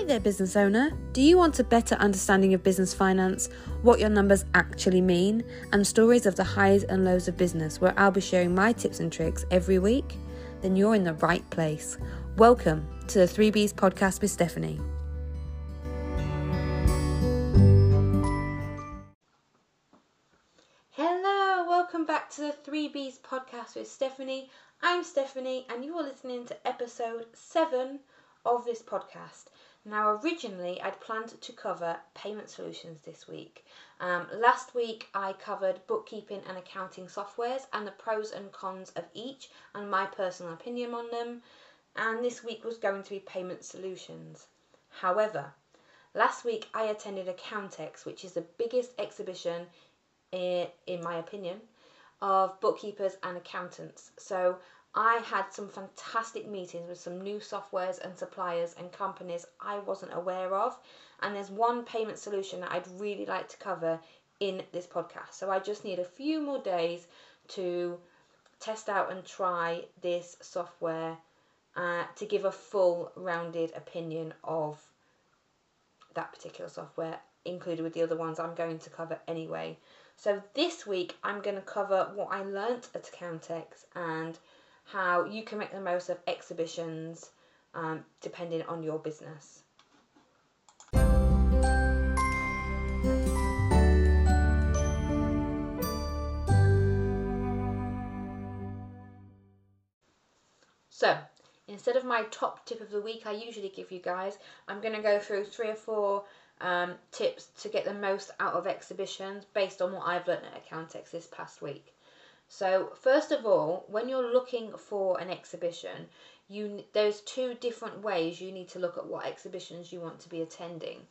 Hi there, business owner. Do you want a better understanding of business finance, what your numbers actually mean, and stories of the highs and lows of business, where I'll be sharing my tips and tricks every week? Then you're in the right place. Welcome to the 3B'z podcast with Stephanie. Hello, welcome back to the 3B'z podcast with Stephanie. I'm Stephanie, and you are listening to episode 7 of this podcast. Now, originally, I'd planned to cover payment solutions this week. Um, last week, I covered bookkeeping and accounting softwares and the pros and cons of each and my personal opinion on them. And this week was going to be payment solutions. However, last week I attended Accountex, which is the biggest exhibition, in, in my opinion, of bookkeepers and accountants. So I had some fantastic meetings with some new softwares and suppliers and companies I wasn't aware of. And there's one payment solution that I'd really like to cover in this podcast. So I just need a few more days to test out and try this software uh, to give a full rounded opinion of that particular software, included with the other ones I'm going to cover anyway. So this week I'm going to cover what I learnt at Accountex and how you can make the most of exhibitions um, depending on your business. So, instead of my top tip of the week I usually give you guys, I'm going to go through three or four um, tips to get the most out of exhibitions based on what I've learned at Accountex this past week. So first of all, when you're looking for an exhibition, you there's two different ways you need to look at what exhibitions you want to be attending.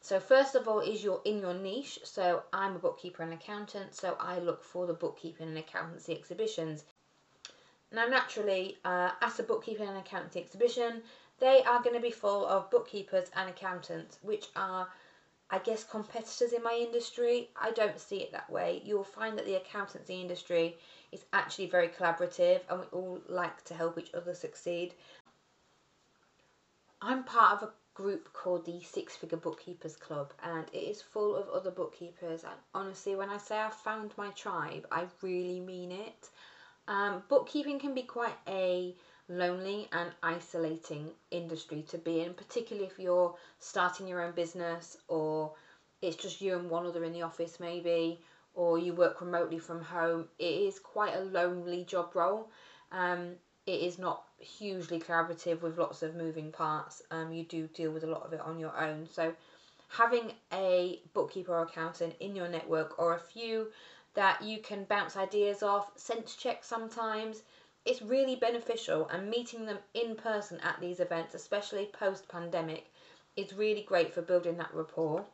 So first of all is you're in your niche. So I'm a bookkeeper and accountant, so I look for the bookkeeping and accountancy exhibitions. Now naturally, uh, a bookkeeping and accountancy exhibition, they are going to be full of bookkeepers and accountants, which are I guess competitors in my industry, I don't see it that way. You'll find that the accountancy industry is actually very collaborative and we all like to help each other succeed. I'm part of a group called the Six Figure Bookkeepers Club and it is full of other bookkeepers and honestly when I say I've found my tribe, I really mean it. Um, bookkeeping can be quite a lonely and isolating industry to be in, particularly if you're starting your own business or it's just you and one other in the office, maybe, or you work remotely from home. It is quite a lonely job role. Um, it is not hugely collaborative with lots of moving parts. Um, you do deal with a lot of it on your own. So, having a bookkeeper or accountant in your network or a few that you can bounce ideas off, sense check sometimes, it's really beneficial and meeting them in person at these events, especially post pandemic, is really great for building that rapport.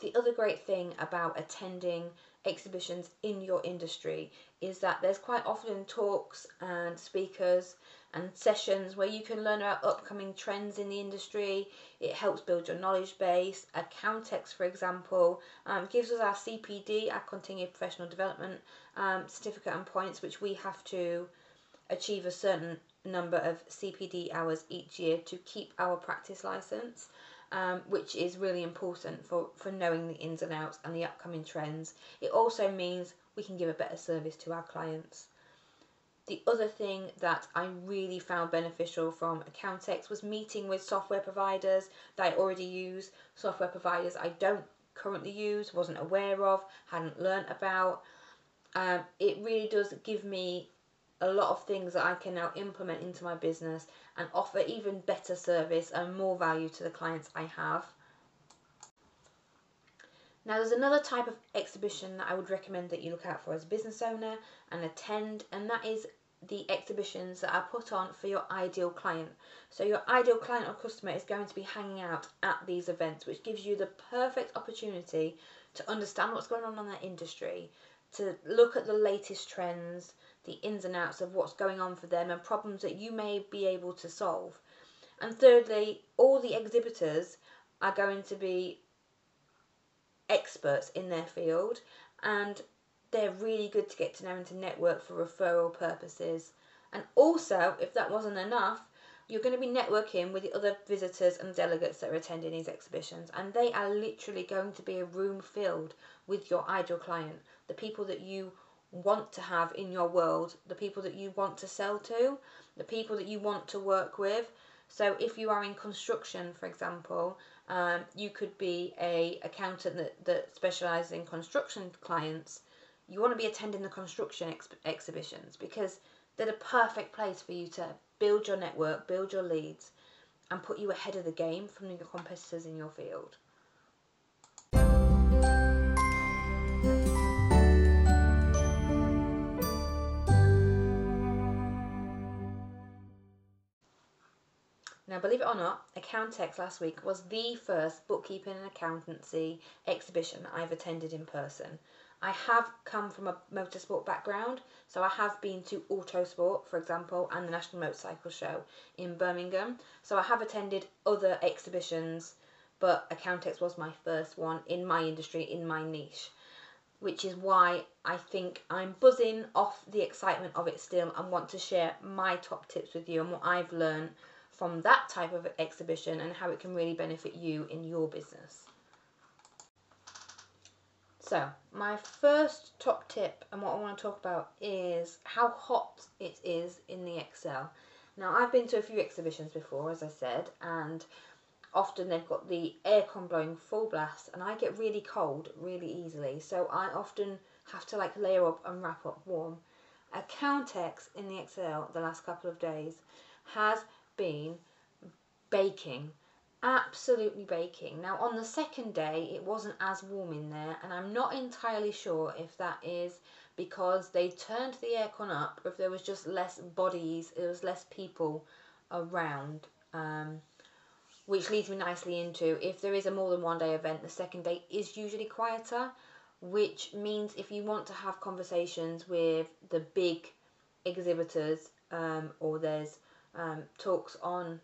The other great thing about attending exhibitions in your industry is that there's quite often talks and speakers and sessions where you can learn about upcoming trends in the industry. It helps build your knowledge base. Accountex, for example, um, gives us our CPD, our Continued Professional Development um, Certificate and points, which we have to achieve a certain number of CPD hours each year to keep our practice license. Um, which is really important for, for knowing the ins and outs and the upcoming trends. It also means we can give a better service to our clients. The other thing that I really found beneficial from Accountex was meeting with software providers that I already use, software providers I don't currently use, wasn't aware of, hadn't learnt about. Um, it really does give me a lot of things that I can now implement into my business and offer even better service and more value to the clients I have. Now, there's another type of exhibition that I would recommend that you look out for as a business owner and attend, and that is the exhibitions that are put on for your ideal client. So, your ideal client or customer is going to be hanging out at these events, which gives you the perfect opportunity to understand what's going on in that industry, to look at the latest trends, the ins and outs of what's going on for them, and problems that you may be able to solve. And thirdly, all the exhibitors are going to be experts in their field and they're really good to get to know and to network for referral purposes. And also, if that wasn't enough, you're going to be networking with the other visitors and delegates that are attending these exhibitions, and they are literally going to be a room filled with your ideal client, the people that you want to have in your world, the people that you want to sell to, the people that you want to work with. So if you are in construction, for example, um, you could be a accountant that, that specializes in construction clients. You want to be attending the construction ex- exhibitions because they're the perfect place for you to build your network, build your leads, and put you ahead of the game from your competitors in your field. Now, believe it or not, Accountex last week was the first bookkeeping and accountancy exhibition I've attended in person. I have come from a motorsport background, so I have been to Autosport, for example, and the National Motorcycle Show in Birmingham. So I have attended other exhibitions, but Accountex was my first one in my industry, in my niche, which is why I think I'm buzzing off the excitement of it still and want to share my top tips with you and what I've learned from that type of exhibition and how it can really benefit you in your business. So, my first top tip and what I want to talk about is how hot it is in the ExCeL. Now, I've been to a few exhibitions before, as I said, and often they've got the aircon blowing full blast, and I get really cold really easily, so I often have to like layer up and wrap up warm. Accountex in the ExCeL the last couple of days has been baking absolutely baking. Now, on the second day, it wasn't as warm in there, and I'm not entirely sure if that is because they turned the aircon up, or if there was just less bodies, there was less people around. Um, which leads me nicely into if there is a more than one day event, the second day is usually quieter, which means if you want to have conversations with the big exhibitors um, or there's um, talks on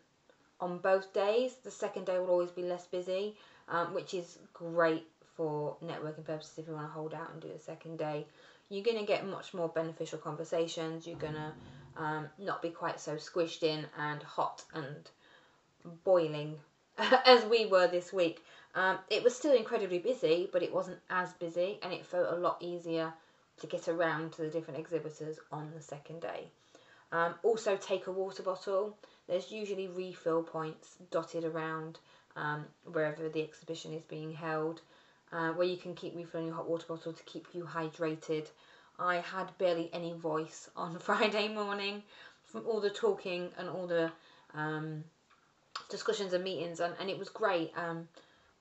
on both days. The second day will always be less busy, um, which is great for networking purposes if you want to hold out and do the second day. You're going to get much more beneficial conversations. You're going to um, not be quite so squished in and hot and boiling as we were this week. Um, it was still incredibly busy, but it wasn't as busy and it felt a lot easier to get around to the different exhibitors on the second day. Um, also, take a water bottle. There's usually refill points dotted around um, wherever the exhibition is being held, uh, where you can keep refilling your hot water bottle to keep you hydrated. I had barely any voice on Friday morning from all the talking and all the um, discussions and meetings, and, and it was great. Um,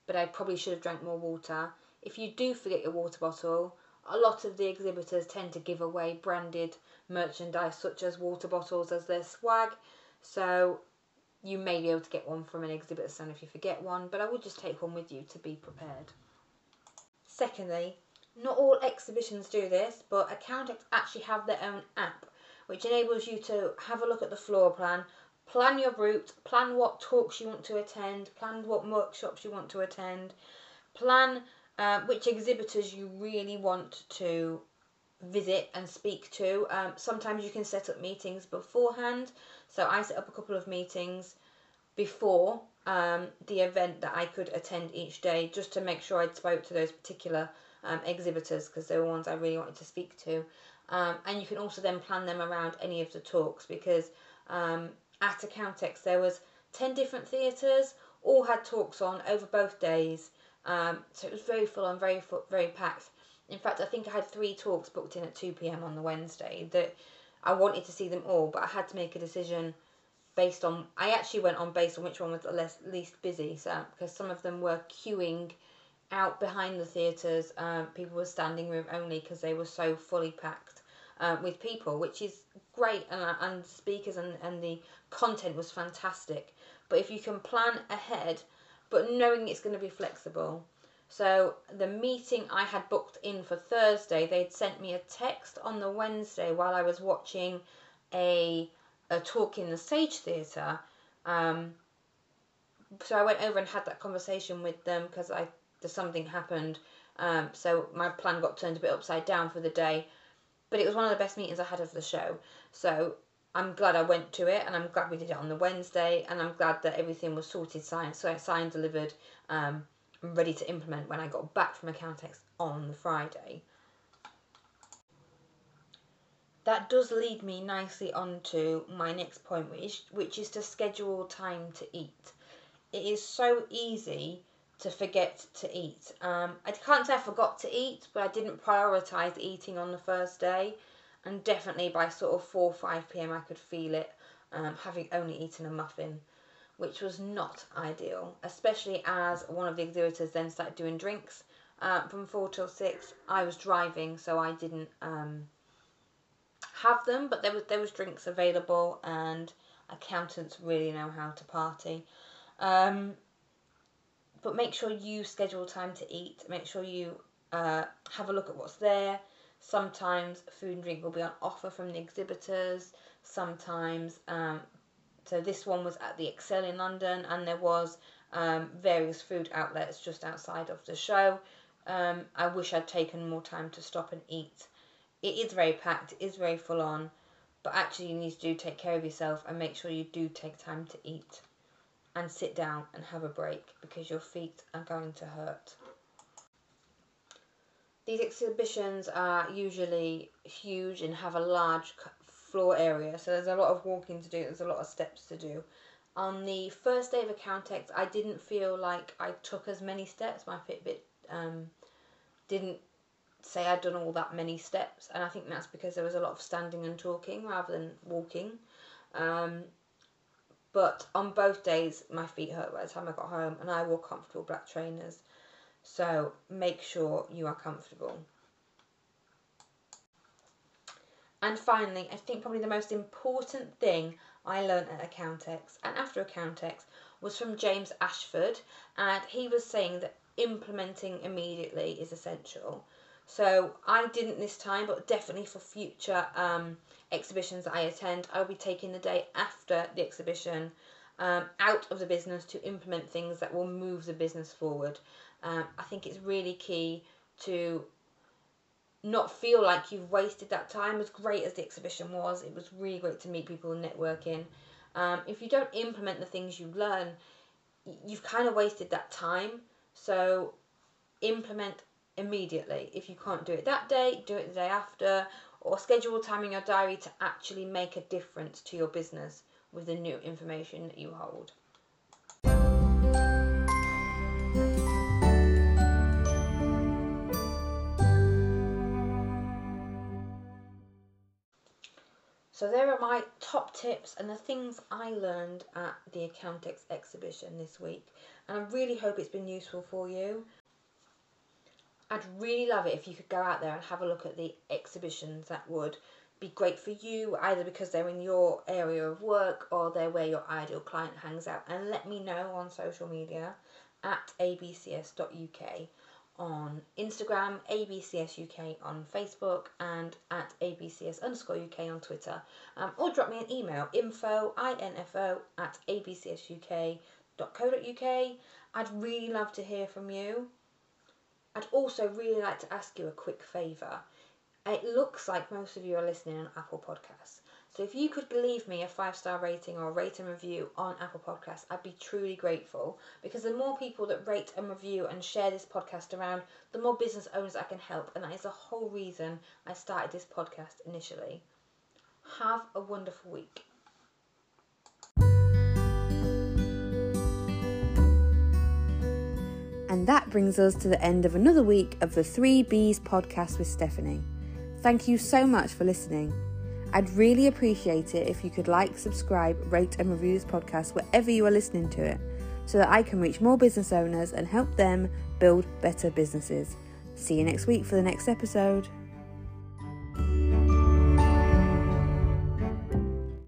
but I probably should have drank more water. If you do forget your water bottle, a lot of the exhibitors tend to give away branded merchandise such as water bottles as their swag. So you may be able to get one from an exhibitor stand if you forget one, but I would just take one with you to be prepared. Secondly, not all exhibitions do this, but Accountex actually have their own app, which enables you to have a look at the floor plan, plan your route, plan what talks you want to attend, plan what workshops you want to attend, plan uh, which exhibitors you really want to visit and speak to. Um, sometimes you can set up meetings beforehand. So I set up a couple of meetings before um, the event that I could attend each day just to make sure I'd spoke to those particular um, exhibitors because they were ones I really wanted to speak to. Um, and you can also then plan them around any of the talks because um, at Accountex there was 10 different theatres, all had talks on over both days. Um, so it was very full on, very very packed. In fact, I think I had three talks booked in at 2 pm on the Wednesday that I wanted to see them all, but I had to make a decision based on. I actually went on based on which one was the less, least busy, so because some of them were queuing out behind the theatres. Um, people were standing room only because they were so fully packed uh, with people, which is great, and, uh, and speakers and, and the content was fantastic. But if you can plan ahead, but knowing it's going to be flexible, so the meeting I had booked in for Thursday, they'd sent me a text on the Wednesday while I was watching a a talk in the Sage Theatre. Um, so I went over and had that conversation with them because I something happened. Um, so my plan got turned a bit upside down for the day, but it was one of the best meetings I had of the show. So I'm glad I went to it, and I'm glad we did it on the Wednesday, and I'm glad that everything was sorted, signed, signed, delivered, um, and ready to implement when I got back from Accountex on the Friday. That does lead me nicely on to my next point, which which is to schedule time to eat. It is so easy to forget to eat. Um, I can't say I forgot to eat, but I didn't prioritise eating on the first day, and definitely by sort of four or five pm I could feel it, um, having only eaten a muffin, which was not ideal, especially as one of the exhibitors then started doing drinks uh, from four till six. I was driving, so I didn't um, have them, but there was there was drinks available, and accountants really know how to party. Um, but make sure you schedule time to eat. Make sure you uh, have a look at what's there. Sometimes food and drink will be on offer from the exhibitors. Sometimes, um, so this one was at the ExCeL in London, and there was um, various food outlets just outside of the show. Um, I wish I'd taken more time to stop and eat. It is very packed, it is very full on, but actually you need to do take care of yourself and make sure you do take time to eat and sit down and have a break because your feet are going to hurt. These exhibitions are usually huge and have a large floor area, so there's a lot of walking to do, there's a lot of steps to do. On the first day of Accountex, I didn't feel like I took as many steps. My Fitbit um, didn't say I'd done all that many steps, and I think that's because there was a lot of standing and talking rather than walking. Um, but on both days, my feet hurt by the time I got home, and I wore comfortable black trainers. So make sure you are comfortable. And finally, I think probably the most important thing I learned at Accountex and after Accountex was from James Ashford, and he was saying that implementing immediately is essential. So I didn't this time, but definitely for future um, exhibitions that I attend, I'll be taking the day after the exhibition um, out of the business to implement things that will move the business forward. Um, I think it's really key to not feel like you've wasted that time. As great as the exhibition was, it was really great to meet people and networking. Um, if you don't implement the things you learn, you've kind of wasted that time. So implement immediately. If you can't do it that day, do it the day after, or schedule time in your diary to actually make a difference to your business with the new information that you hold. So there are my top tips and the things I learned at the Accountex exhibition this week. And I really hope it's been useful for you. I'd really love it if you could go out there and have a look at the exhibitions that would be great for you either because they're in your area of work or they're where your ideal client hangs out and let me know on social media at abcs.uk on Instagram, abcsuk on Facebook and at abcs underscore uk on Twitter um, or drop me an email info info at abcsuk.co.uk I'd really love to hear from you I'd also really like to ask you a quick favour. It looks like most of you are listening on Apple Podcasts. So if you could leave me a five star rating or a rate and review on Apple Podcasts, I'd be truly grateful because the more people that rate and review and share this podcast around, the more business owners I can help. And that is the whole reason I started this podcast initially. Have a wonderful week. And that brings us to the end of another week of the 3B'z podcast with Stephanie. Thank you so much for listening. I'd really appreciate it if you could like, subscribe, rate, and review this podcast wherever you are listening to it so that I can reach more business owners and help them build better businesses. See you next week for the next episode.